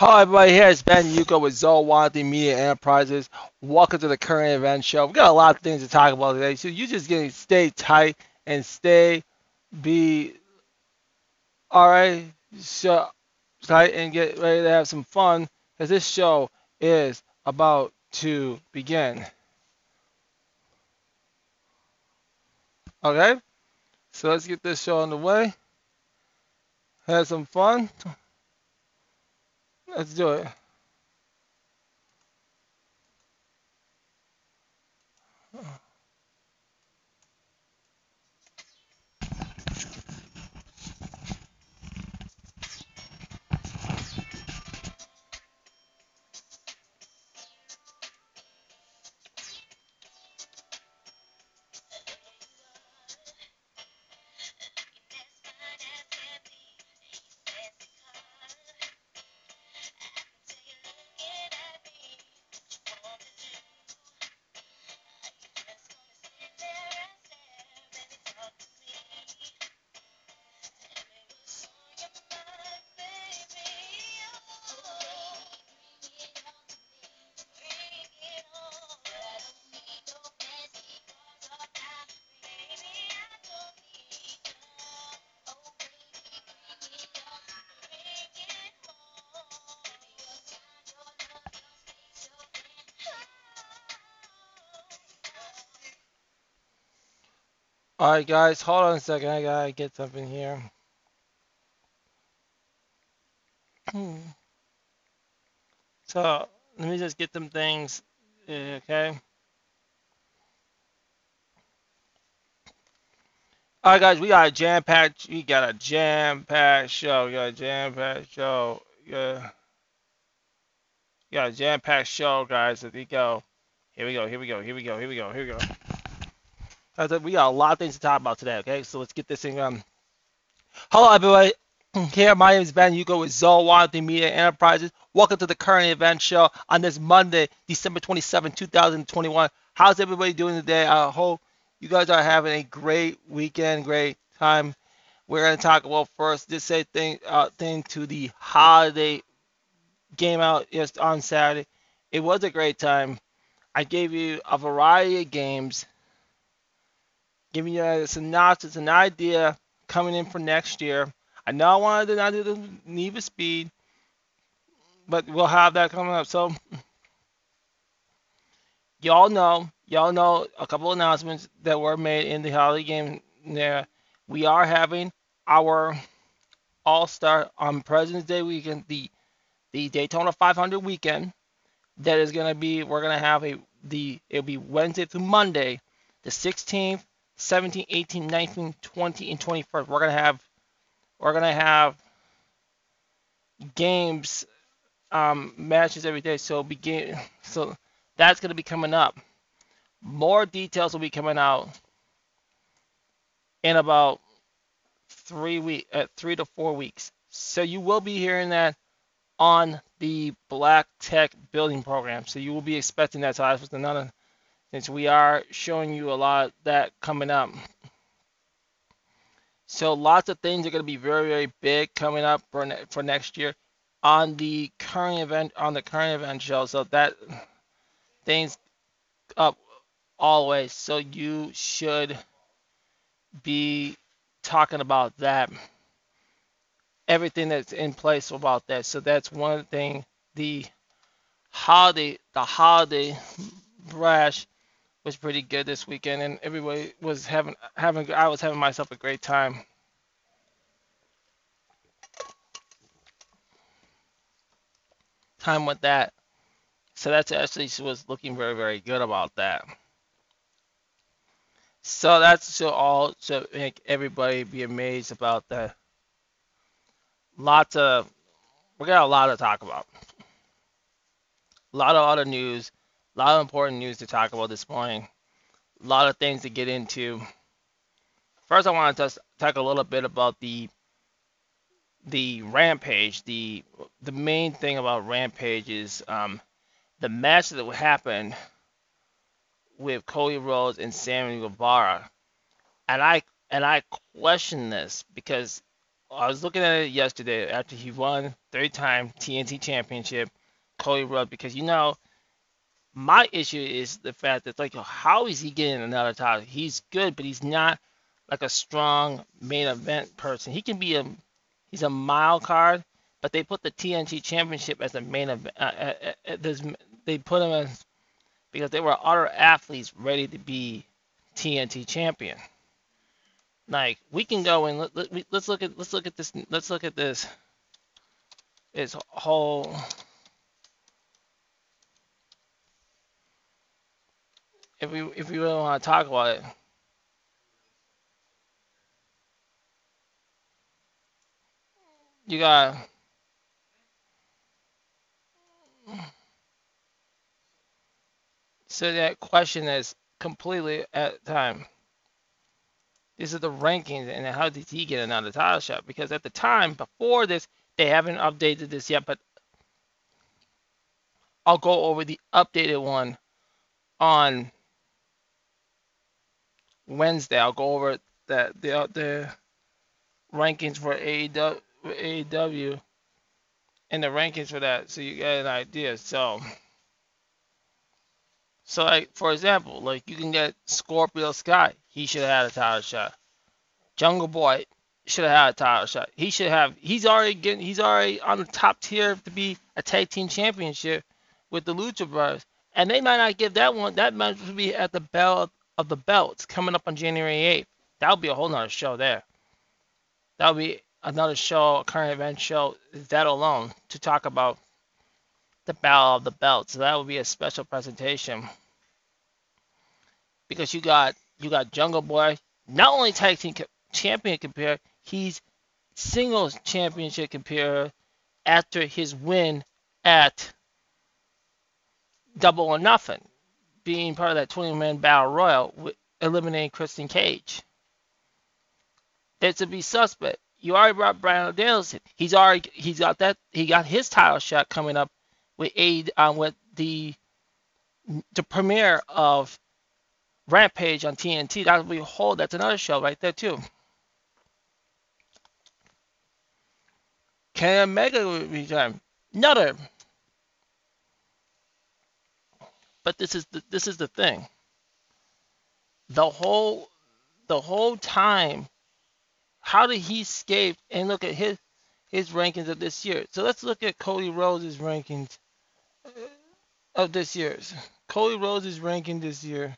Hi everybody, here is Ben Yuko with Zowanti Media Enterprises. Welcome to the current event show. We've got a lot of things to talk about today, so you just gonna stay tight and stay be all right. So tight and get ready to have some fun, because this show is about to begin. Okay, so let's get this show on the way. Have some fun. Let's do it. All right, guys, hold on a second. I gotta get something here. Hmm. So let me just get them things. eh, Okay. All right, guys, we got a jam packed. We got a jam packed show. We got a jam packed show. Yeah, we got a jam packed show, guys. Here we go. Here we go. Here we go. Here we go. Here we go. Here we go. We got a lot of things to talk about today. Okay, so let's get this thing. Um, hello, everybody. Here, my name is Ben Hugo with Zowanti Media Enterprises. Welcome to the current event show on this Monday, December 27, 2021. How's everybody doing today? I hope you guys are having a great weekend, great time. We're going to talk about first this say thing uh, thing to the holiday game out yes on Saturday. It was a great time. I gave you a variety of games, giving you a synopsis, an idea coming in for next year. I know I wanted to not do the Need Speed, but we'll have that coming up. So y'all know, y'all know a couple announcements that were made in the holiday game there. We are having our All Star on President's Day weekend, the the Daytona 500 weekend. That is gonna be, we're gonna have a the it'll be Wednesday through Monday, the 16th, 17th, 18th, 19th, 20th, and 21st. We're gonna have we're gonna have games, um, matches every day. So begin, so that's gonna be coming up. More details will be coming out in about three week, uh, three to four weeks. So you will be hearing that on the Black Tech Building Program. So you will be expecting that. So that's another, since we are showing you a lot of that coming up. So lots of things are going to be very, very big coming up for ne- for next year on the current event on the current event show. So that things up always. So you should be talking about that, everything that's in place about that. So that's one thing. The holiday, the holiday brash was pretty good this weekend, and everybody was having having. I was having myself a great time. Time with that. So that's actually she was looking very very good about that. So that's so all to make everybody be amazed about that. Lots of we got a lot to talk about. A lot of other news, a lot of important news to talk about this morning. A lot of things to get into. First, I want to just talk a little bit about the the Rampage. The the main thing about Rampage is um, the match that happened with Cody Rhodes and Sammy Guevara, and I and I question this because I was looking at it yesterday after he won third time TNT Championship, Cody Rhodes, because you know my issue is the fact that like how is he getting another title? He's good, but he's not like a strong main event person. He can be a he's a mild card, but they put the TNT Championship as a main event. Uh, uh, uh, uh they put him as because they were other athletes ready to be TNT champion. Like we can go and let, let, let's look at let's look at this let's look at this this whole if we if we really want to talk about it. You got so that question is completely at time. These are the rankings and how did he get another title shot? Because at the time before this, they haven't updated this yet, but I'll go over the updated one on Wednesday. I'll go over the the, the rankings for AEW, AEW and the rankings for that, so you get an idea. So, so like for example, like you can get Scorpio Sky. He should have had a title shot. Jungle Boy should have had a title shot. He should have. He's already getting. He's already on the top tier to be a tag team championship with the Lucha Brothers. And they might not give that one. That might be at the belt of the belts coming up on January 8th. That'll be a whole nother show there. That'll be another show, a current event show, that alone, to talk about the Battle of the Belts. So that will be a special presentation. Because you got you got Jungle Boy, not only tag team champion compare, he's singles championship compare after his win at Double or Nothing being part of that 20 man battle royal, eliminating Christian Cage. That's to be suspect. You already brought Bryan Danielson. He's already he's got that he got his title shot coming up with aid um, with the the premiere of Rampage on TNT. That'll be a whole that's another show right there too. Kenny Omega time? Another But this is the, this is the thing. The whole the whole time, how did he escape? And look at his his rankings of this year. So let's look at Cody Rhodes' rankings uh, of this year's. Cody Rhodes' ranking this year.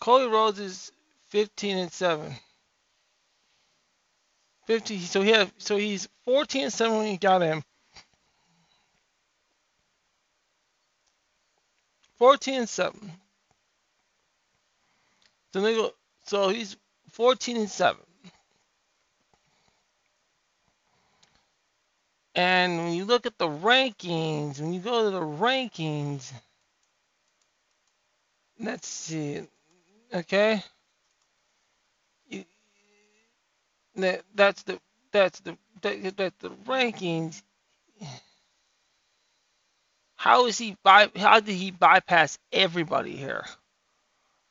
Cody Rhodes is 15 and 7. 50 so he had so he's 14 and 7 when he got him. 14 and 7. So, go, so he's 14 and 7. And when you look at the rankings, when you go to the rankings, let's see, okay, you, that, that's the that's the that, that's the rankings. How is he by? How did he bypass everybody here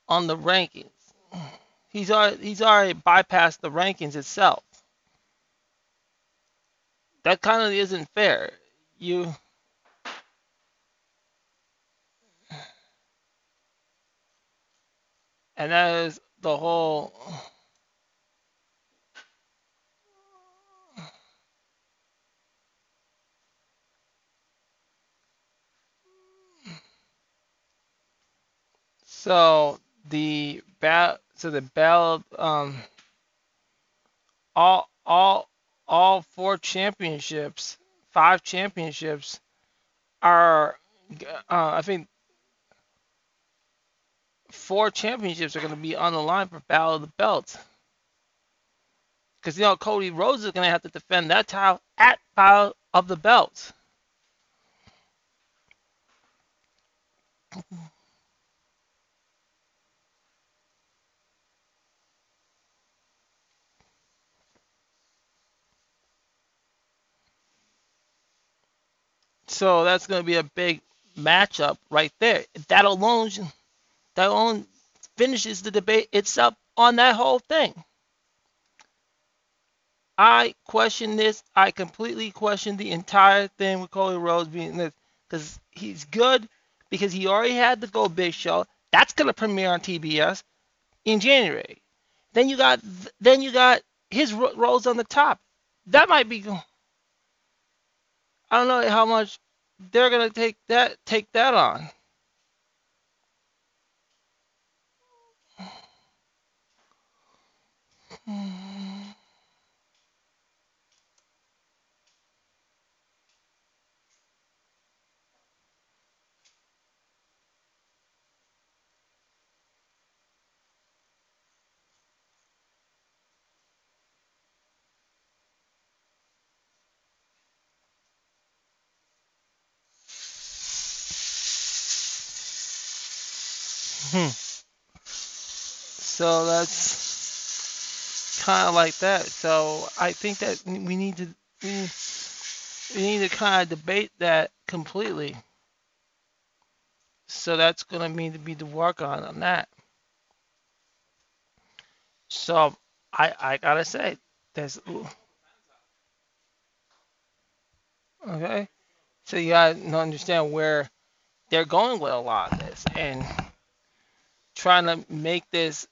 on the rankings? He's already he's already bypassed the rankings itself. That kind of isn't fair. You and that is the whole So the bat, so the ballot, um, all all all four championships, five championships, are, uh, I think, four championships are going to be on the line for Battle of the Belts. Because you know Cody Rhodes is going to have to defend that title at Battle of the Belts. So that's going to be a big matchup right there. That alone, that alone finishes the debate itself on that whole thing. I question this. I completely question the entire thing with Cody Rhodes being this because he's good because he already had the Go Big show. That's gonna premiere on TBS in January. Then you got then you got his roles on the top. That might be. I don't know how much they're gonna take that take that on. Hmm. Hmm. So that's kind of like that. So I think that we need to we, need to kind of debate that completely. So that's gonna need to be the work on on that. So I I gotta say there's okay. So you gotta understand where they're going with a lot of this and trying to make this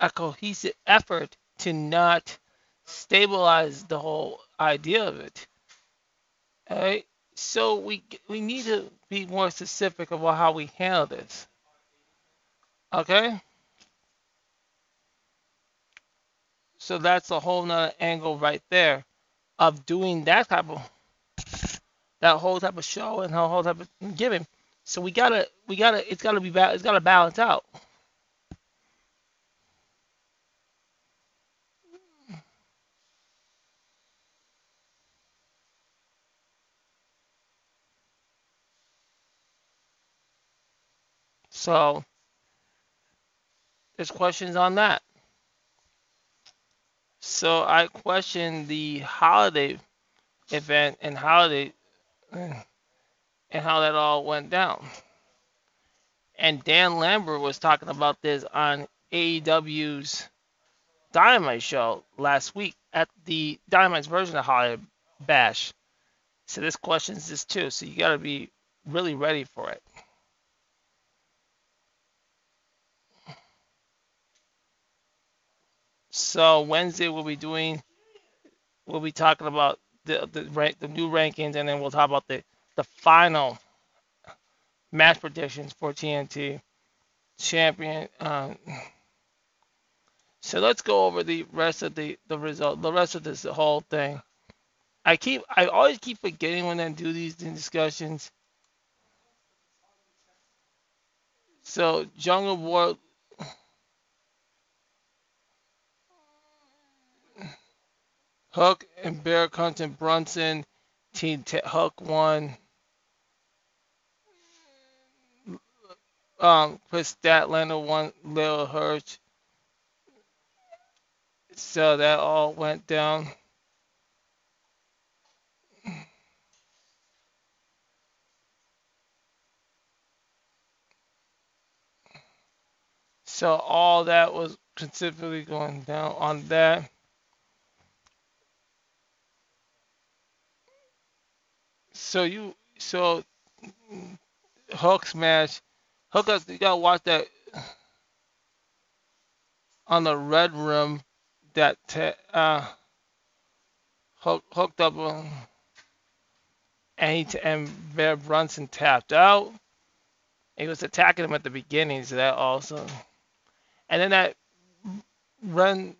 a cohesive effort to not stabilize the whole idea of it. All right. So we we need to be more specific about how we handle this. Okay. So that's a whole nother angle right there of doing that type of that whole type of show and whole type of giving. So we gotta we gotta it's gotta be it's gotta balance out. So there's questions on that. So I question the holiday event and holiday and how that all went down. And Dan Lambert was talking about this on AEW's Dynamite show last week at the Dynamite's version of Holiday Bash. So this questions this too. So you got to be really ready for it. So Wednesday we'll be doing, we'll be talking about the the rank, the new rankings, and then we'll talk about the the final match predictions for TNT champion. Um, so let's go over the rest of the the result, the rest of this whole thing. I keep, I always keep forgetting when I do these discussions. So Jungle Boy Hook and Bear Clinton Bronson. Team T- Hook won. Um, Kris Statlander won Leyla Hirsch. So that all went down. So all that was considerably going down on that. So you so Hook smash. Hook us. You gotta watch that on the red room. That uh, Hook hooked up, um, and he and Bear Bronson tapped out. He was attacking him at the beginning, so that also. And then that run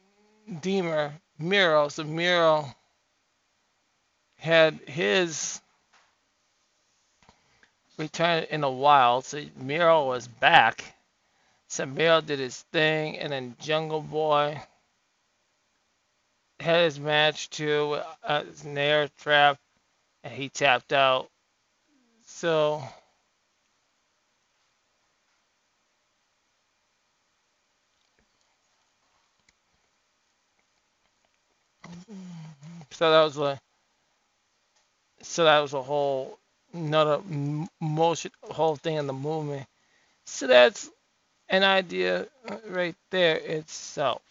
Deemer Miro, so Miro had his returned in a while. So Miro was back. So Miro did his thing, and then Jungle Boy had his match too, uh, Snare Trap, and he tapped out. So. So that was a so that was a whole another motion, whole thing in the movement. So that's an idea right there itself.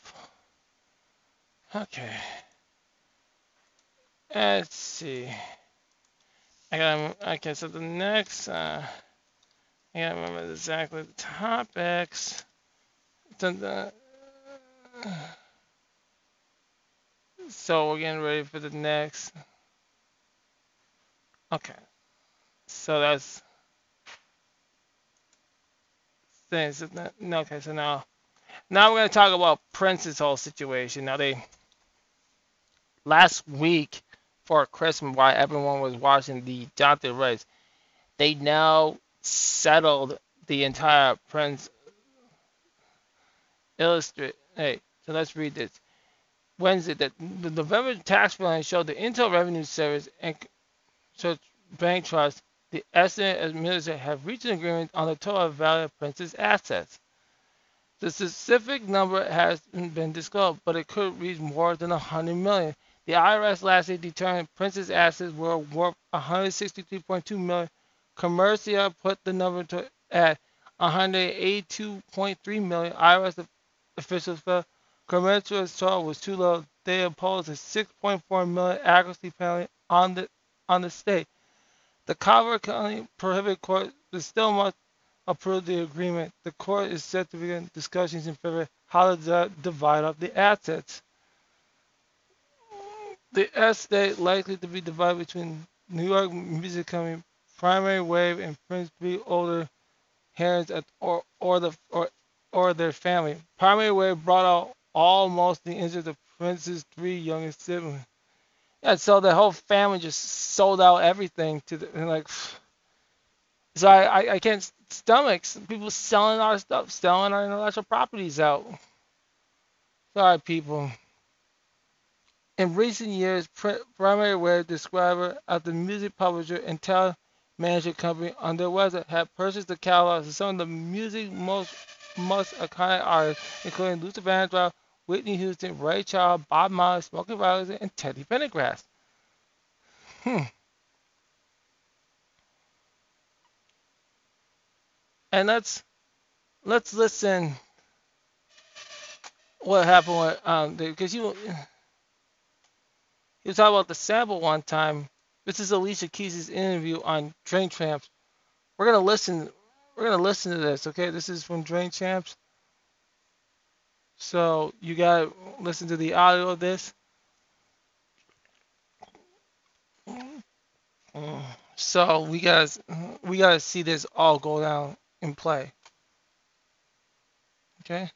Okay. Let's see. I gotta. Okay, so the next. Uh, I gotta remember exactly the topics. Dun, dun. So we're getting ready for the next. Okay. So that's things. Okay, so now now we're gonna talk about Prince's whole situation. Now they last week for Christmas while everyone was watching the Jonathan race, they now settled the entire Prince illustrate. Hey, so let's read this. Wednesday, that the November tax filing showed the Internal Revenue Service and so Bank Trust, the estimate administrator have reached an agreement on the total value of Prince's assets. The specific number hasn't been disclosed, but it could reach more than 100 million. The IRS lastly determined Prince's assets were worth 163.2 million. Comerica put the number to at 182.3 million. IRS officials felt Comerica's total was too low. They imposed a 6.4 million accuracy penalty on the on the state. The Collier County Prohibited Court still must approve the agreement. The court is set to begin discussions in of how to divide up the assets. The estate likely to be divided between New York Music Company, Primary Wave, and Prince B. Older Herons or or the or or their family. Primary Wave brought out almost the interest of Prince's three youngest siblings. Yeah, so the whole family just sold out everything to the like. So I, I, I can't stomach people selling our stuff, selling our intellectual properties out. Sorry, people. In recent years, Primary Wave describer of the music publisher and talent management company on their website have purchased the catalogs of some of the music most most iconic artists, including Luther Vandross, Whitney Houston, Ray Charles, Bob Marley, Smokey Robinson, and Teddy Pendergrass. Hmm. And let's let's listen what happened with um because you you talk about the sample one time. This is Alicia Keys' interview on Drink Champs. We're gonna listen. We're gonna listen to this. Okay, this is from Drink Champs. So you gotta listen to the audio of this. So we gotta we gotta see this all go down in play. Okay.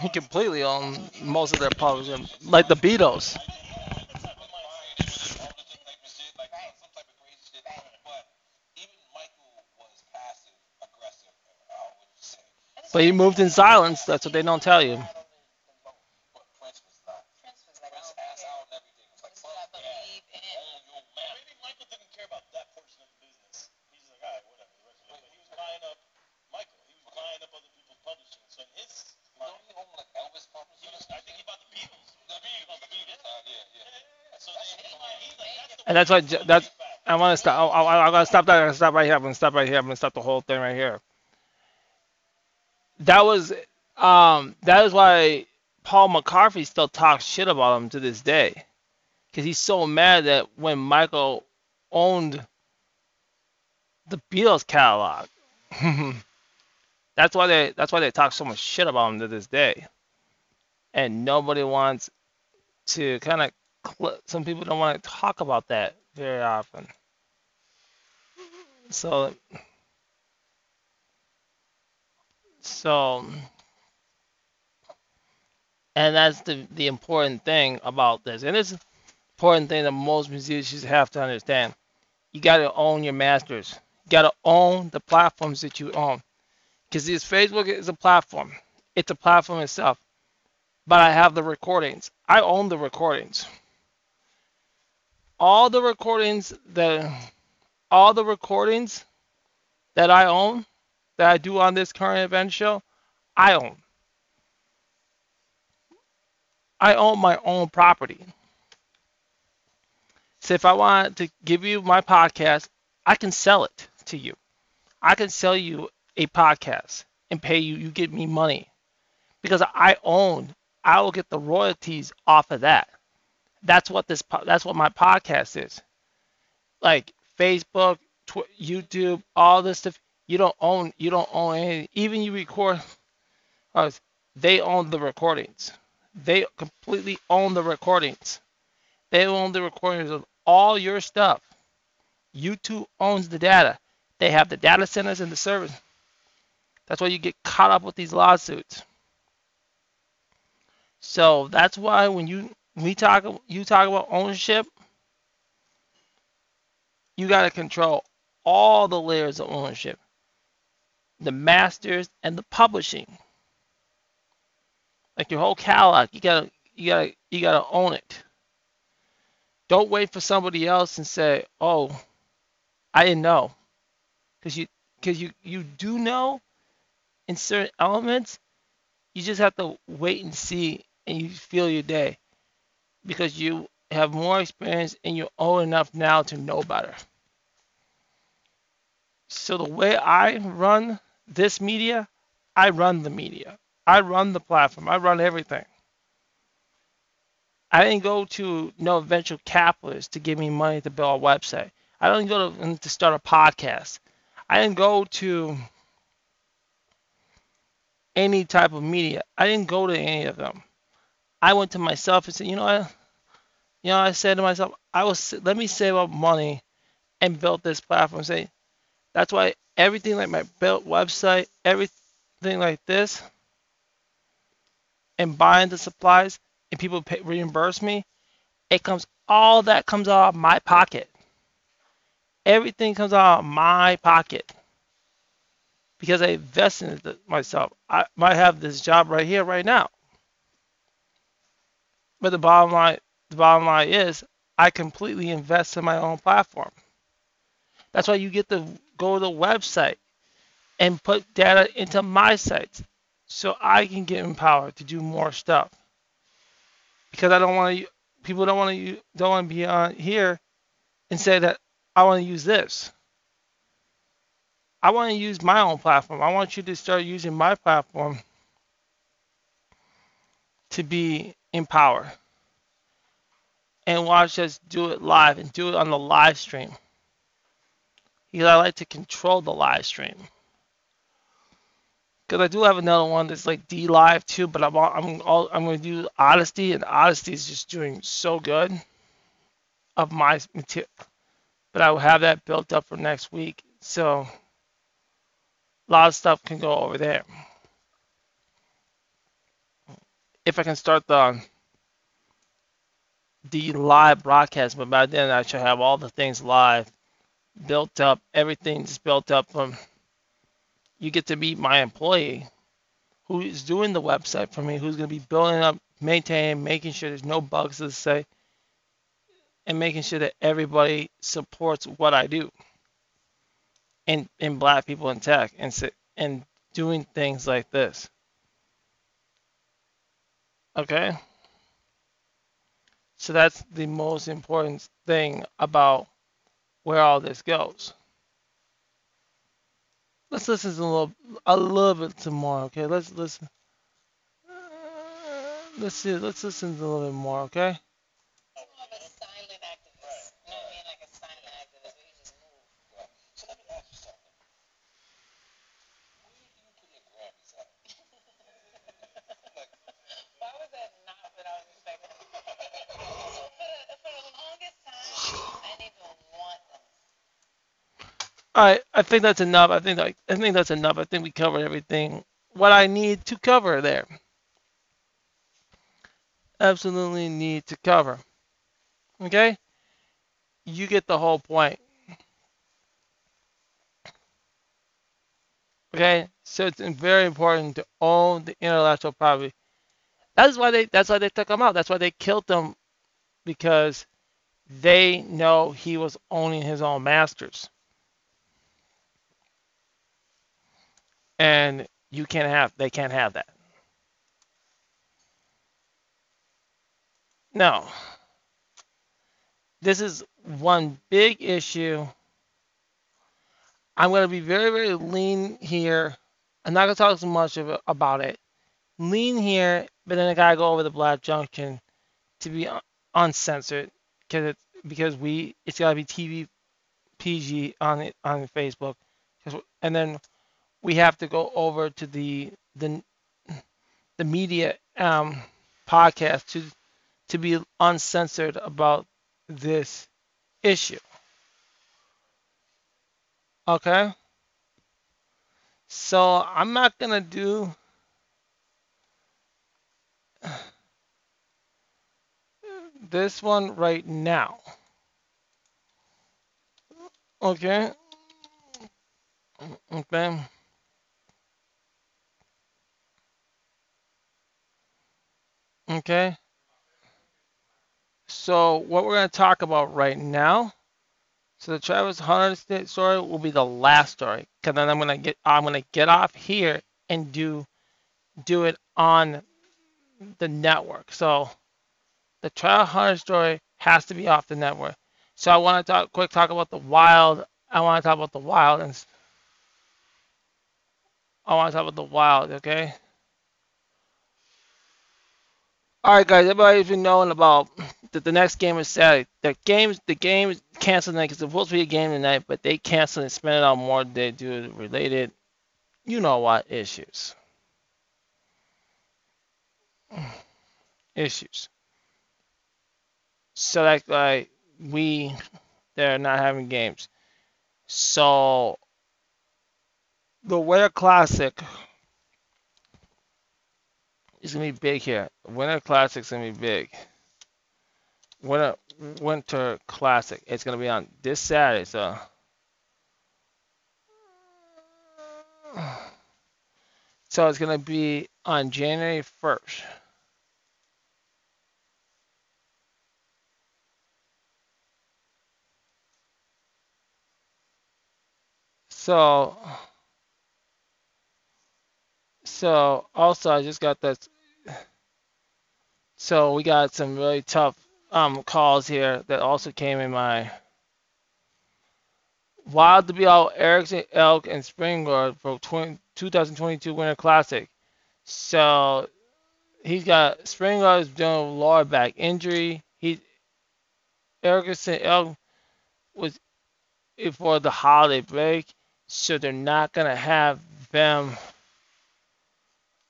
He completely owned most of their publishing, like the Beatles. But he moved in silence. That's what they don't tell you. Prince was like, I don't care. This is what I believe in. And that's why that's I want to stop. I, I, I gotta stop that. I gotta stop right here. I'm gonna stop right here. I'm gonna stop the whole thing right here. That was um that is why Paul McCartney still talks shit about him to this day because he's so mad that when Michael owned the Beatles catalog, that's why they that's why they talk so much shit about him to this day, and nobody wants to kind of some people don't want to talk about that very often. So so and that's the the important thing about this, and it's important thing that most musicians have to understand. You got to own your masters. You got to own the platforms that you own. Because this Facebook is a platform. It's a platform itself. But I have the recordings. I own the recordings. All the recordings that all the recordings that I own that I do on this current event show, I own. I own my own property. So if I want to give you my podcast, I can sell it to you. I can sell you a podcast and pay you. You give me money because I own. I will get the royalties off of that. That's what this. That's what my podcast is. Like Facebook, YouTube, all this stuff. You don't own. You don't own any. Even you record us. They own the recordings. They completely own the recordings. They own the recordings of all your stuff. YouTube owns the data. They have the data centers and the servers. That's why you get caught up with these lawsuits. So that's why when you we talk you talk about ownership, you got to control all the layers of ownership, the masters and the publishing. Like your whole catalog, you gotta you gotta you gotta own it. Don't wait for somebody else and say, "Oh, I didn't know," because you because you you do know in certain elements. You just have to wait and see, and you feel your day because you have more experience and you're old enough now to know better. So the way I run this media, I run the media. I run the platform. I run everything. I didn't go to no venture capitalist to give me money to build a website. I didn't go to, to start a podcast. I didn't go to any type of media. I didn't go to any of them. I went to myself and said, you know what? You know, I said to myself, I was let me save up money and build this platform. Say that's why everything like my built website, everything like this, and buying the supplies and people pay, reimburse me, it comes all that comes out of my pocket. Everything comes out of my pocket because I invested in myself. I might have this job right here, right now, but the bottom line, the bottom line is I completely invest in my own platform. That's why you get to go to the website and put data into my sites so I can get empowered to do more stuff. Because I don't want to, people don't want to, don't want to be on here and say that I want to use this. I want to use my own platform. I want you to start using my platform to be in power and watch us do it live and do it on the live stream. Because I like to control the live stream. Because I do have another one that's like DLive too, but I'm I'm all, I'm gonna do Honesty, and Honesty is just doing so good of my material. But I will have that built up for next week, so a lot of stuff can go over there. If I can start the the live broadcast, but by then I should have all the things live built up, everything's built up from you get to meet my employee who is doing the website for me, who's going to be building up, maintaining, making sure there's no bugs to say, and making sure that everybody supports what I do in in black people in tech and and doing things like this. Okay? So that's the most important thing about where all this goes. Let's listen to a little a little bit more, okay? Let's listen. Uh, let's see. Let's listen to a little bit more, okay? He's more of a silent activist. You know what I mean? Like a silent activist where he just move. So let me ask you something. Where do you put your Grammys at? Why was that not what I was expecting? So for the, for the longest time, I didn't even want them. Right. I think that's enough. I think like I think that's enough. I think we covered everything. What I need to cover there. Absolutely need to cover. Okay? You get the whole point. Okay? So it's very important to own the intellectual property. That's why they that's why they took him out. That's why they killed him because they know he was owning his own masters. And you can't have they can't have that. No. This is one big issue. I'm going to be very, very lean here. I'm not going to talk so much of, about it. Lean here, but then I got to go over the Black Junction to be un- uncensored because it's because we it's got to be TV PG on it on Facebook, and then we have to go over to the the the media um, podcast to to be uncensored about this issue. Okay, so I'm not gonna do this one right now. Okay, okay, okay. So what we're gonna talk about right now. So the Travis Hunter story will be the last story, cause then I'm gonna get I'm gonna get off here and do do it on the network. So the Travis Hunter story has to be off the network. So I want to talk quick talk about the wild. I want to talk about the wild and I want to talk about the wild. Okay. All right, guys. Everybody's been knowing about that the next game is Saturday. The games, the game is canceled tonight because it's supposed to be a game tonight, but they canceled and spent it on more they do related, you know what issues, issues. So that's why we they're not having games. So the Winter Classic is gonna be big here. Winter Classic's gonna be big. Winter Winter Classic. It's gonna be on this Saturday. So so it's gonna be on January 1st. So so also I just got this. So we got some really tough um calls here that also came in my Wild to be out Erickson, Elk, and Spurgeon for 20, 2022 Winter Classic. So he's got Spurgeon is dealing with lower back injury. He Eriksson Ek was for the holiday break, so they're not gonna have them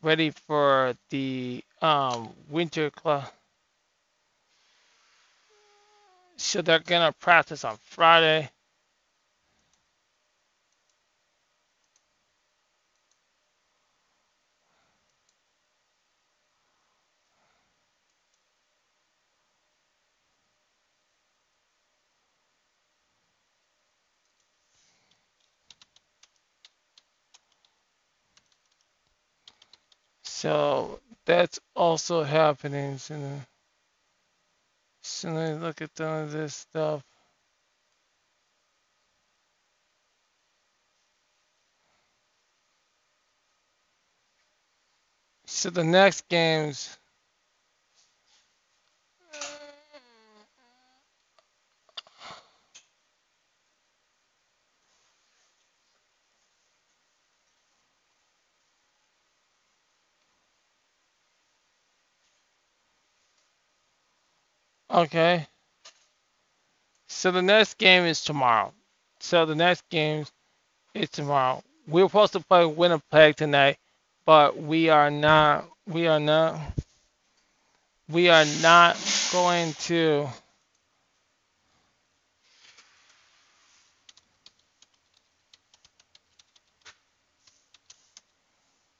ready for the um, winter club. So they're gonna practice on Friday. So that's also happening. So, so let me look at some of this stuff. So the next games. Okay. So the next game is tomorrow. So the next game is tomorrow. We were supposed to play Winnipeg tonight, but we are not. We are not. We are not going to.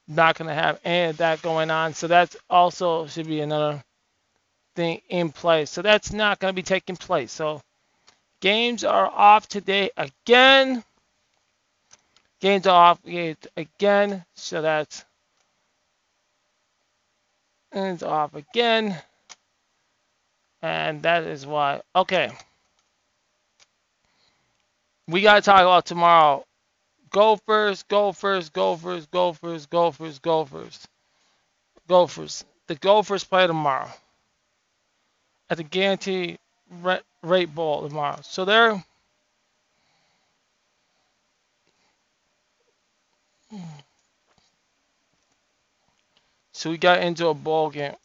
Not going to have any of that going on. So that's also should be another thing in place. So that's not going to be taking place. So games are off today again. Games are off again. So that's and it's off again. And that is why. Okay. We got to talk about tomorrow. Gophers, Gophers, Gophers, Gophers, Gophers, Gophers, Gophers. The Gophers play tomorrow at the Guaranteed Rate Bowl tomorrow. So they're so we got into a ball game.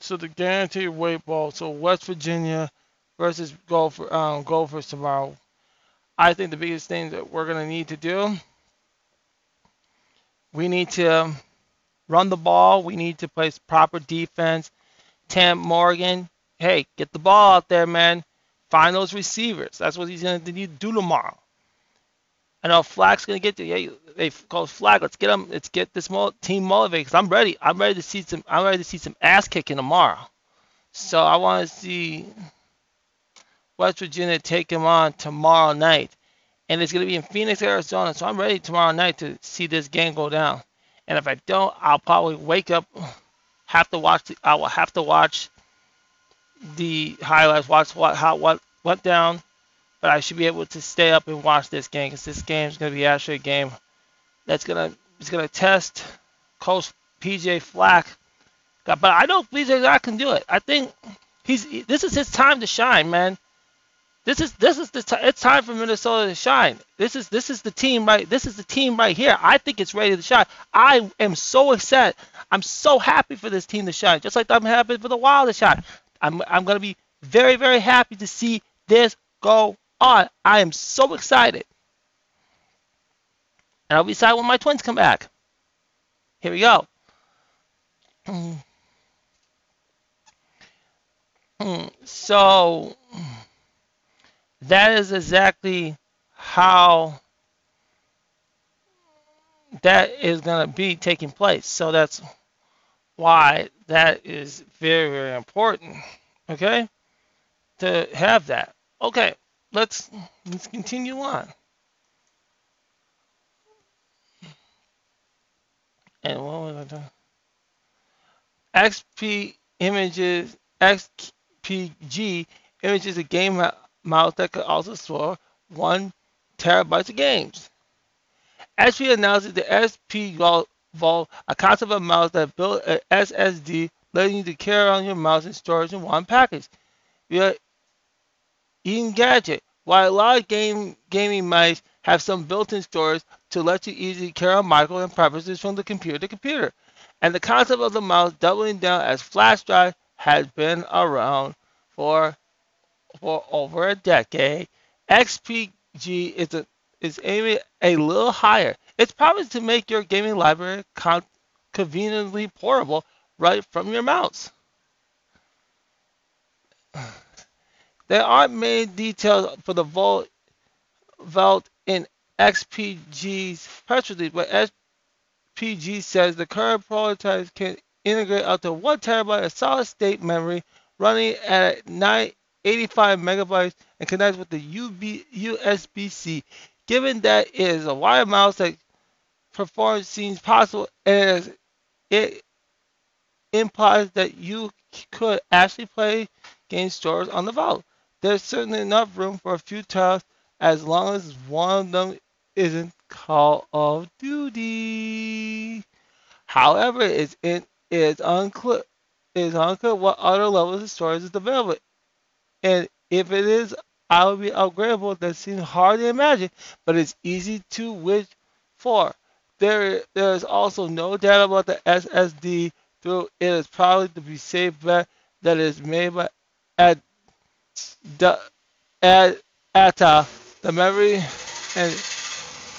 So the Guaranteed Rate Bowl. So West Virginia versus Gopher, um, Gophers tomorrow. I think the biggest thing that we're gonna need to do, we need to run the ball. We need to play proper defense. Tanner Morgan, hey, get the ball out there, man. Find those receivers. That's what he's going to need to do tomorrow. I know Fleck's going to get to. Yeah, they call Flag. Let's get him. Let's get this team motivated. Cause I'm ready. I'm ready to see some. I'm ready to see some ass kicking tomorrow. So I want to see West Virginia take him on tomorrow night, and it's going to be in Phoenix, Arizona. So I'm ready tomorrow night to see this game go down. And if I don't, I'll probably wake up, have to watch. The, I will have to watch the highlights, watch what how what went down. But I should be able to stay up and watch this game because this game is going to be actually a game that's gonna it's gonna test Coach PJ Fleck. But I know PJ Fleck can do it. I think he's this is his time to shine, man. This is this is the t- it's time for Minnesota to shine. This is this is the team right. This is the team right here. I think it's ready to shine. I am so excited. I'm so happy for this team to shine. Just like I'm happy for the Wild to shine. I'm I'm gonna be very very happy to see this go on. I am so excited. And I'll be excited when my twins come back. Here we go. Hmm. Hmm. So that is exactly how that is going to be taking place. So that's why that is very, very important. Okay? To have that. Okay, let's let's continue on. And what was I doing? XP images XPG images a game mouse that could also store one terabyte of games. HP announces the SP Vault, a concept of a mouse that built an SSD, letting you to carry on your mouse and storage in one package. Via Engadget. While a lot of game gaming mice have some built-in storage to let you easily carry on micro and preferences from the computer to computer. And the concept of the mouse doubling down as flash drive has been around for for over a decade. XPG is a is aiming a little higher. It's probably to make your gaming library con- conveniently portable right from your mouse. There aren't many details for the Volt, Vault in XPG's press release, but SPG says the current prototypes can integrate up to 1 terabyte of solid state memory running at 985 megabytes and connect with the USB-C. Given that it is a wire mouse that performs seems possible and it implies that you could actually play game stores on the vault. There's certainly enough room for a few titles as long as one of them isn't Call of Duty. However, it's unclear it's unclear what other levels of storage is available. And if it is I will be upgradable, that seems hard to imagine, but it's easy to wish for. There there is also no doubt about the SSD through it is probably to be safe bet that is made by at the at ATA, uh, the memory and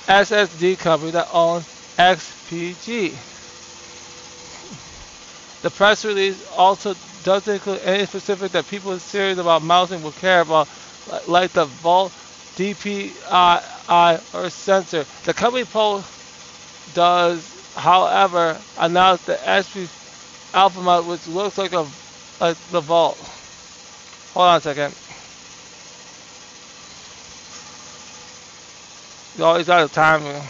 SSD company that owns XPG. The press release also doesn't include any specific that people serious about mousing will care about, like the Vault DPI or sensor. The company post does, however, announce the XP Alpha mode, which looks like a like the Vault. Hold on a second. You always out of time.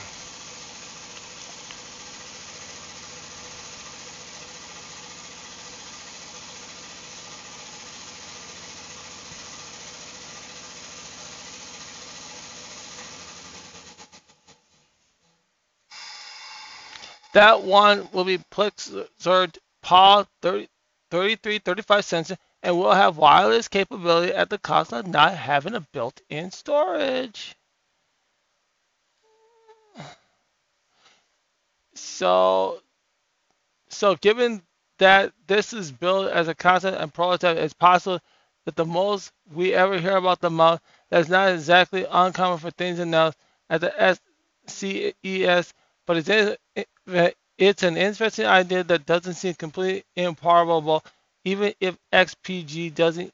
That one will be PixArt PA 30, 3335 sensor and will have wireless capability at the cost of not having a built-in storage. So, so given that this is built as a concept and prototype, it's possible that the most we ever hear about the mouse that's not exactly uncommon for things announced at the SCES, but it's, it's an interesting idea that doesn't seem completely improbable, even if XPG doesn't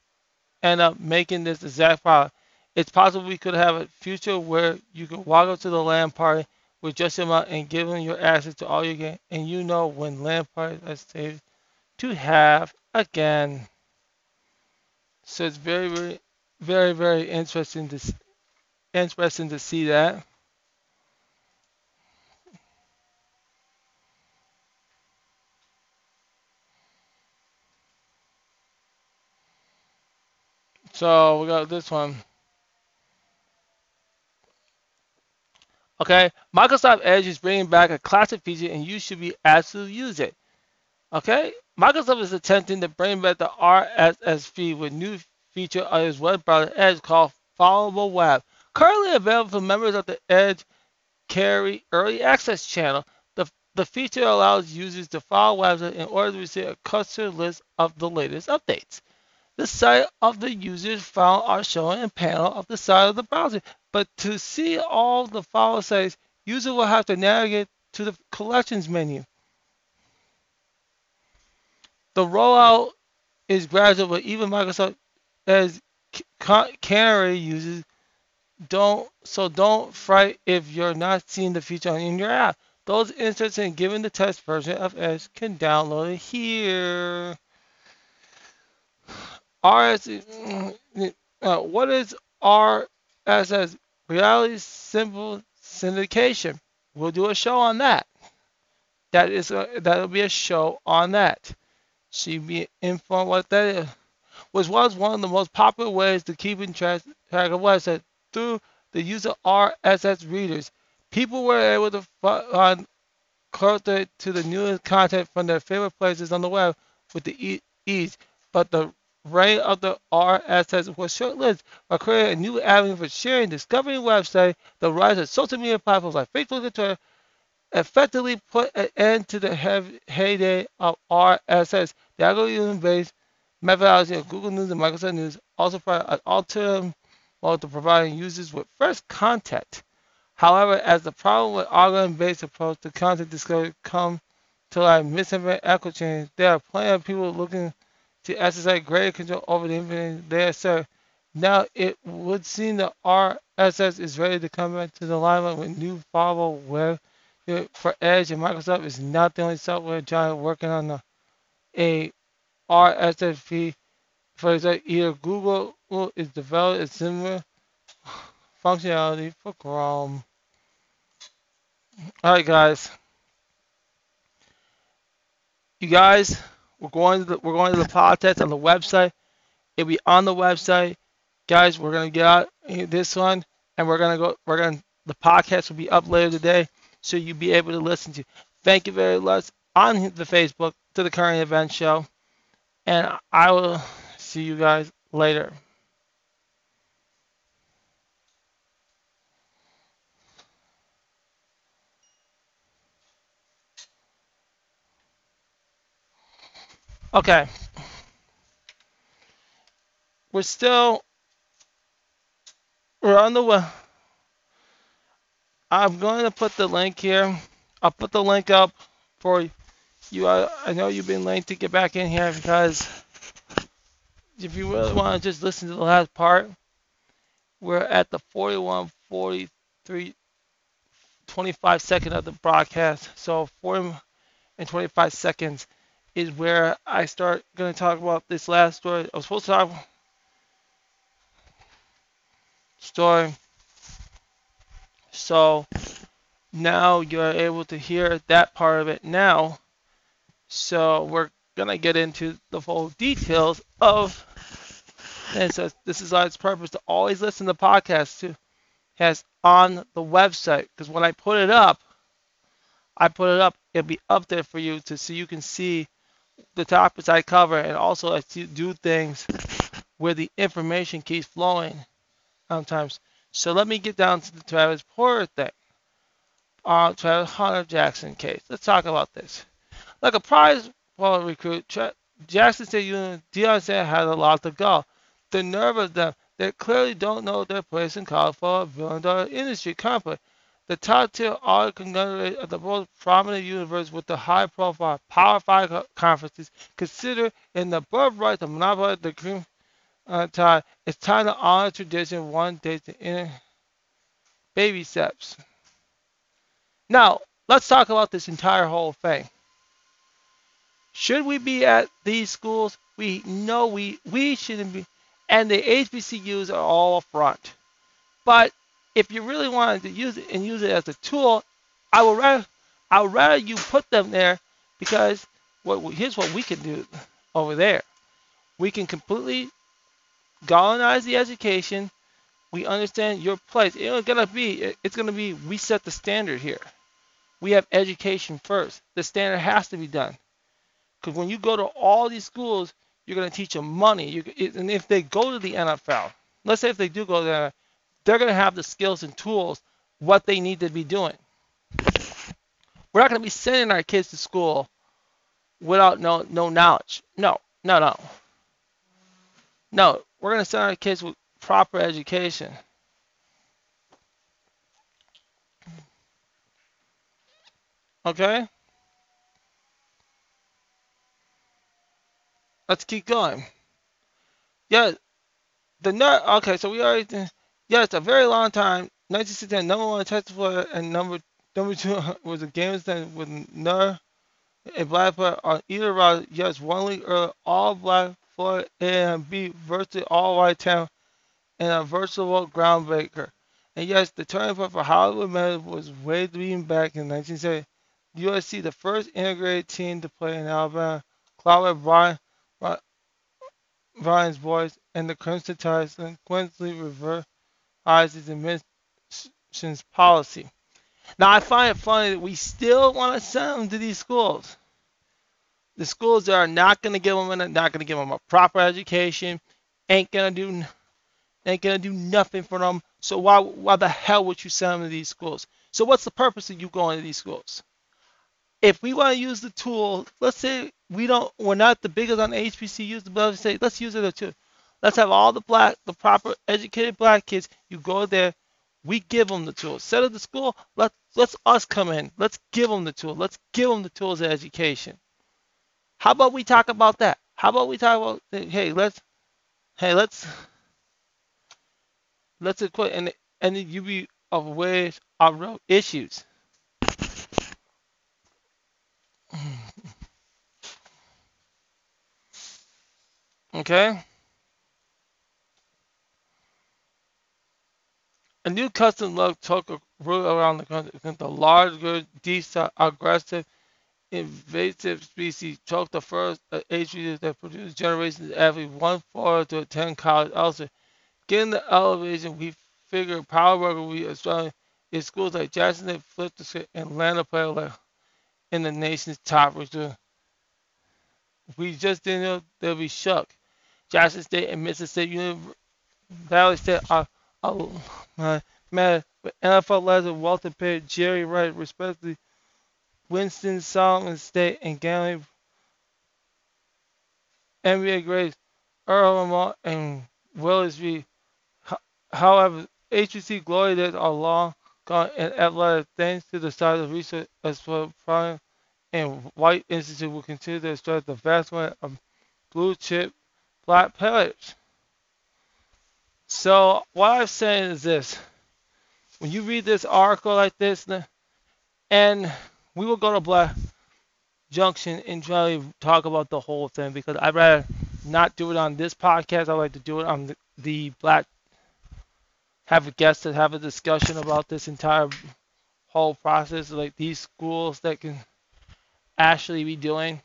end up making this exact product. It's possible we could have a future where you can walk up to the LAN party with just amount and give them your access to all your game, and you know when LAN parties are safe to have again. So it's very, very, very, very interesting to interesting to see that. So we got this one. Okay, Microsoft Edge is bringing back a classic feature and you should be asked to use it. Okay, Microsoft is attempting to bring back the RSS feed with new feature on its web browser Edge called Followable Web. Currently available for members of the Edge Canary Early Access channel, the, the feature allows users to follow websites in order to receive a custom list of the latest updates. The site of the users file are shown in panel of the side of the browser. But to see all the file sites, user will have to navigate to the collections menu. The rollout is gradual, but even Microsoft as Canary users don't so don't fright if you're not seeing the feature in your app. Those interested in giving the test version of Edge can download it here. RS, uh, what is RSS? Reality Simple Syndication. We'll do a show on that. That is a, that'll be a show on that. She be informed what that is. Which was one of the most popular ways to keep in track of websites through the use of RSS readers. People were able to find closer to the newest content from their favorite places on the web with the ease, but the reign of the RSS was short-lived by creating a new avenue for sharing, discovering website. The rise of social media platforms like Facebook and Twitter effectively put an end to the heyday of RSS. The algorithm-based methodology of Google News and Microsoft News also provide an alternative mode to providing users with fresh content. However, as the problem with algorithm-based approach to content discovery come to like misinformation echo chains, there are plenty of people looking to exercise greater control over the information they serve. Now, it would seem that RSS is ready to come back to the limelight with new Followable Web for Edge, and Microsoft is not the only software giant working on a, a RSS feed. For example, either Google is developing a similar functionality for Chrome. All right, guys. You guys, we're going to the, we're going to the podcast on the website. It'll be on the website, guys. We're gonna get out this one, and we're gonna go. We're gonna the podcast will be up later today, so you'll be able to listen to. Thank you very much on the Facebook to the current event show, and I will see you guys later. Okay. We're still we're on the way. I'm going to put the link here. I'll put the link up for you. I, I know you've been late to get back in here because if you really want to just listen to the last part, we're at the 41, 43, 25 second of the broadcast. So 40 and 25 seconds is where I start going to talk about this last story. I was supposed to talk story. So now you're able to hear that part of it now. So we're gonna get into the full details of and so this is on its purpose to always listen to podcasts to has on the website because when I put it up, I put it up, it'll be up there for you to so you can see the topics I cover and also I do things where the information keeps flowing sometimes. So let me get down to the Travis Porter thing. Uh, Travis Hunter Jackson case. Let's talk about this. Like a prize ball recruit, Tra- Jackson State Union, Sanders had a lot to go. The nerve of them, they clearly don't know their place in college for a billion dollar industry complex. The top tier all conglomerate of the most prominent universities with the high profile Power Five conferences consider in the birthright to monopolize the cream uh, time. It's time to honor tradition one day to enter baby steps. Now, let's talk about this entire whole thing. Should we be at these schools? We know we we shouldn't be, and the HBCUs are all up front. But if you really wanted to use it and use it as a tool, I would rather I would rather you put them there because what here's what we can do over there. We can completely galvanize the education. We understand your place. It's gonna be it's gonna be we set the standard here. We have education first. The standard has to be done. Because when you go to all these schools, you're gonna teach them money. You, and if they go to the NFL, let's say if they do go there, they're gonna have the skills and tools what they need to be doing. We're not gonna be sending our kids to school without no no knowledge. No, no, no. No, we're going to send our kids with proper education. Okay? Let's keep going. Yeah, the nut. Okay, so we already. It's a very long time. 1969, number one testifier and number number two was a game that with Nur a black player on either route. Yes, one league early, all black for and B versus all white town and a versatile groundbreaker. And yes, the turning point for Hollywood Meadows was Wade Bean back in 1970. USC, the first integrated team to play in Alabama, Cloud Brian, Bryant's boys, and the Crimson Tide consequently reversed his admissions policy. Now, I find it funny that we still want to send them to these schools. The schools that are not going to give them a, not going to give them a proper education, ain't going to do ain't going to do nothing for them. So why why the hell would you send them to these schools? So what's the purpose of you going to these schools? If we want to use the tool, let's say we don't we're not the biggest on HBCUs, but let's say let's use it too. Let's have all the black the proper educated black kids. You go there We give them the tools. Instead of the school, let let's us come in. Let's give them the tools. Let's give them the tools of education. How about we talk about that? How about we talk about hey, let's hey, let's let's equip and and you be aware of real issues. Okay? A new custom look took root around the country. The larger, decent, aggressive, invasive species took the first uh, that produced generations every one four to attend college elsewhere. Getting the elevation, we figure power worker we are strong in schools like Jackson State, flipped the script, and Atlanta play like in the nation's top recruiter. We just didn't know they'll be shook. Jackson State and Mississippi Valley State are, uh, mad, but NFL legend Walter Payton, Jerry Wright, respectively, Winston-Salem State and Galley NBA greats Earl Lamar and Willis Reed. However, HBC glory days are long gone and athletic thanks to the size of research as prime and White Institute will continue to stress the vast amount of blue chip black pillars. So what I'm saying is this. When you read this article like this, and we will go to Black Junction and try to talk about the whole thing because I'd rather not do it on this podcast. I like to do it on the, the Black, have a guest to have a discussion about this entire whole process, like these schools that can actually be doing.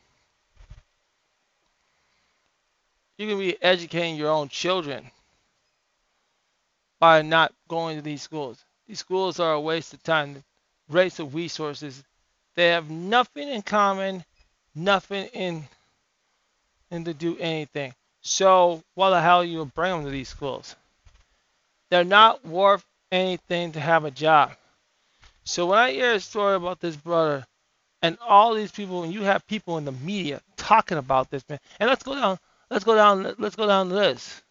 You can be educating your own children by not going to these schools. These schools are a waste of time, waste of resources. They have nothing in common, nothing in, in to do anything. So why the hell you bring them to these schools? They're not worth anything to have a job. So when I hear a story about this brother and all these people, and you have people in the media talking about this, man, and let's go down Let's go down. Let's go down the list.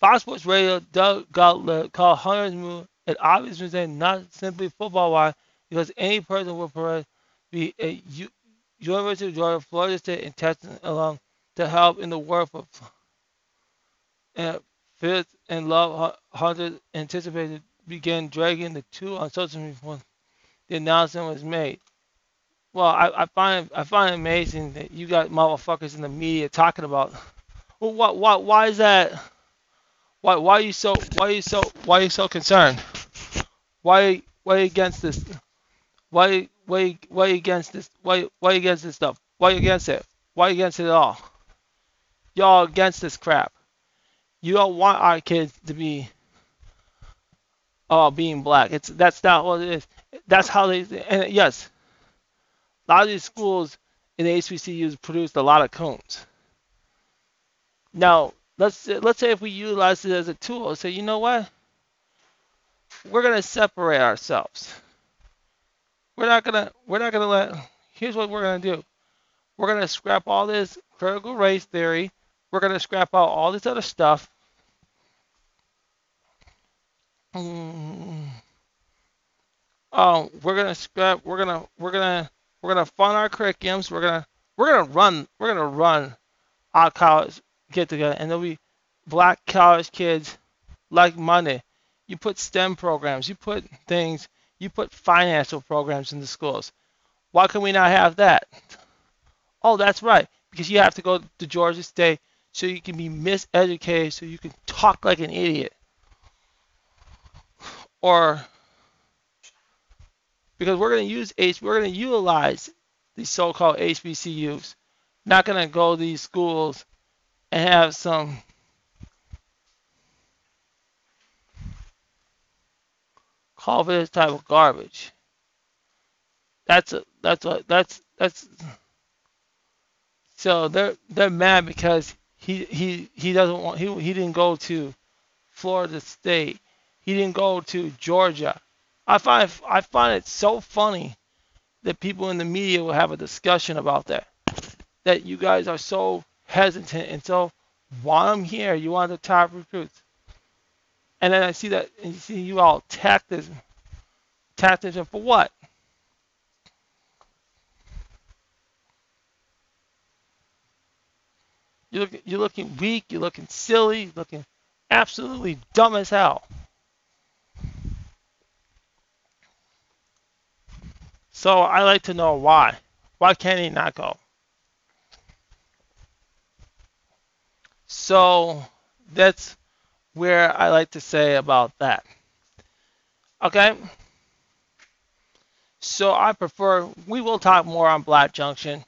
Fox Sports Radio, Doug Gottlieb called Hunter's move an obvious mistake, not simply football wise, because any person would be a University of Georgia, Florida State, and Texas alum to help in the work of and Fitz and Love Hunter anticipated began dragging the two on social media when the announcement was made. Well, I, I find I find it amazing that you got motherfuckers in the media talking about. Well, what what why is that? Why why are you so why are you so why are you so concerned? Why why against this? Why why why against this? Why why against this stuff? Why against it? Why you against it all? Y'all against this crap. You don't want our kids to be oh being black. It's that's not what it is. That's how they and yes, a lot of these schools in the HBCUs produced a lot of cones. Now, let's let's say if we utilize it as a tool, say, you know what? We're gonna separate ourselves. We're not gonna we're not gonna let here's what we're gonna do. We're gonna scrap all this critical race theory. We're gonna scrap out all this other stuff. Um, we're gonna scrap. We're gonna we're gonna we're gonna fund our curriculums. We're gonna we're gonna run we're gonna run our college get together, and there'll be black college kids like money. You put STEM programs, you put things, you put financial programs in the schools. Why can we not have that? Oh, that's right, because you have to go to Georgia State so you can be miseducated, so you can talk like an idiot. Or because we're going to use H, we're going to utilize these so-called HBCUs. Not going to go to these schools have some call for this type of garbage. That's a, that's what that's that's so they're they're mad because he he he doesn't want he he didn't go to Florida State. He didn't go to Georgia. I find I find it so funny that people in the media will have a discussion about that. That you guys are so hesitant and so while I'm here, you want the top recruits. And then I see that and you see you all tactics tactician for what? You look you're looking weak, you're looking silly, looking absolutely dumb as hell. So I like to know why. Why can't he not go? So that's where I like to say about that. Okay? So I prefer, we will talk more on Black Junction.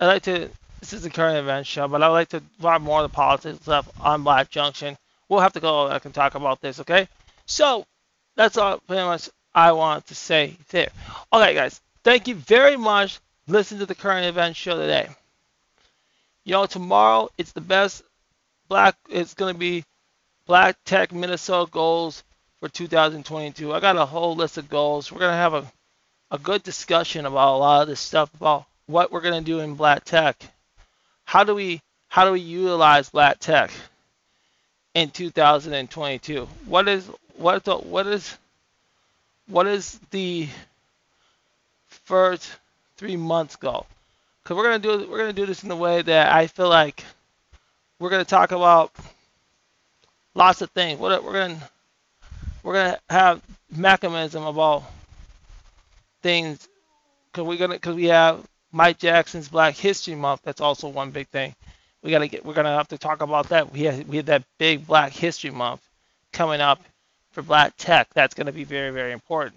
I like to, this is a current event show, but I like to talk more of the politics stuff on Black Junction. We'll have to go I can talk about this, okay? So that's all pretty much I want to say there. Okay, guys, thank you very much. Listen to the current event show today. Know, tomorrow it's the best black, it's going to be Black Tech Minnesota goals for 2022. I got a whole list of goals. We're going to have a, a good discussion about a lot of this stuff about what we're going to do in Black Tech. How do we how do we utilize Black Tech in 2022? What is what the, what is what is the first three months goal? Because we're gonna do we're gonna do this in a way that I feel like we're gonna talk about lots of things. We're, we're gonna we're gonna have mechanism about things because we're gonna because we have Mike Jackson's Black History Month. That's also one big thing. We gotta get. We're gonna have to talk about that. We have we have that big Black History Month coming up for Black Tech. That's gonna be very very important.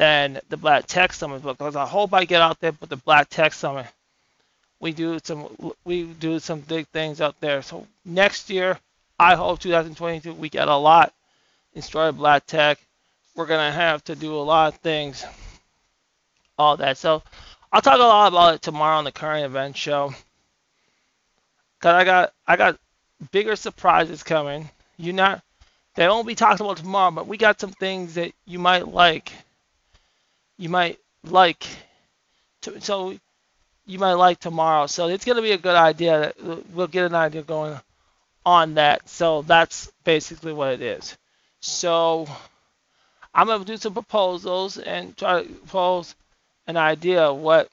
Then the Black Tech Summit book. Because I hope I get out there with the Black Tech Summit. We do some we do some big things out there. So next year, I hope 2022 we get a lot Destroy Black Tech. We're gonna have to do a lot of things, all that. So I'll talk a lot about it tomorrow on the current event show. Cause I got I got bigger surprises coming. You not they won't be talked about tomorrow, but we got some things that you might like. You might like. To, so you might like tomorrow. So it's gonna be a good idea. We'll get an idea going on that. So that's basically what it is. So I'm going to do some proposals and try to propose an idea of what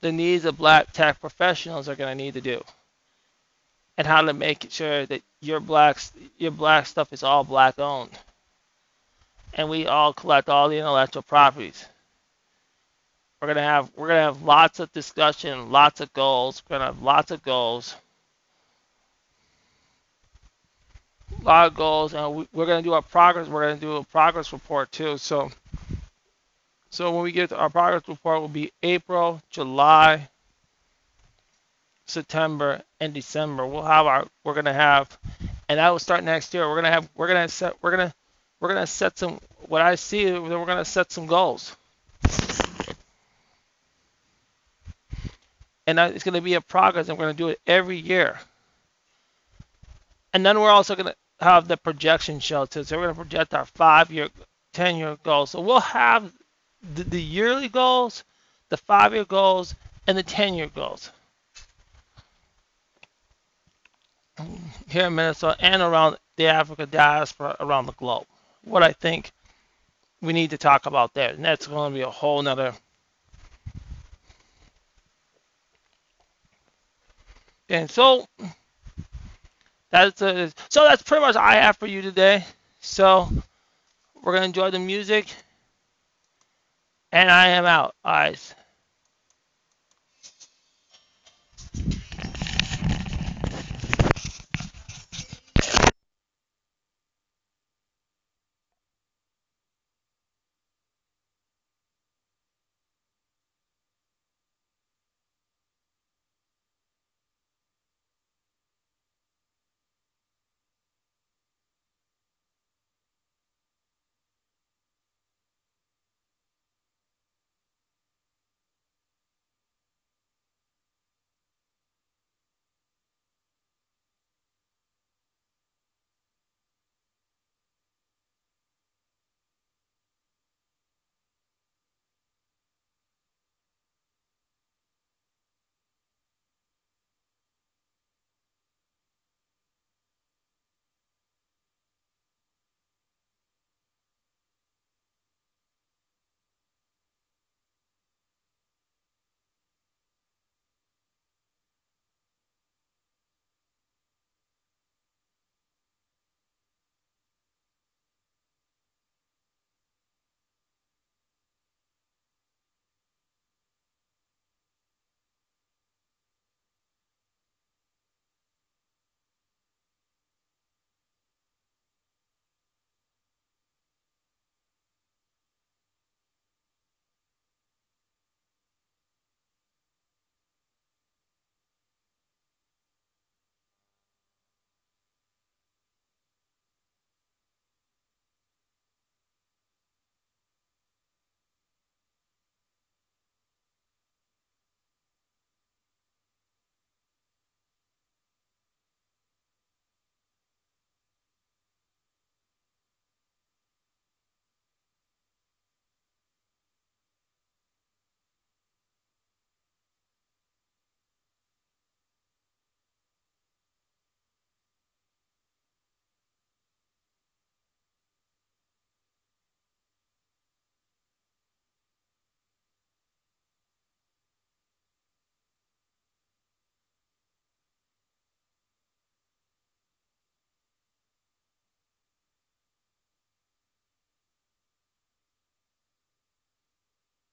the needs of black tech professionals are going to need to do and how to make sure that your black your black stuff is all black owned and we all collect all the intellectual properties we're to have we're to have lots of discussion lots of goals we're to have lots of goals a lot of goals, and we, we're to do our progress. We're to do a progress report too. So, so when we get to our progress report, will be April, July, September, and December. We'll have our. We're to have, and that will start next year. We're to have. We're to set. We're to. We're going to set some. What I see, we're going to set some goals. And it's going to be a progress, and we're going to do it every year. And then we're also going to have the projection show too. So we're going to project our five year, 10 year goals. So we'll have the, the yearly goals, the five year goals, and the 10 year goals here in Minnesota and around the Africa diaspora around the globe. What I think we need to talk about there. And that's going to be a whole nother. And so that's uh, so that's pretty much I have for you today. So we're gonna enjoy the music, and I am out, guys.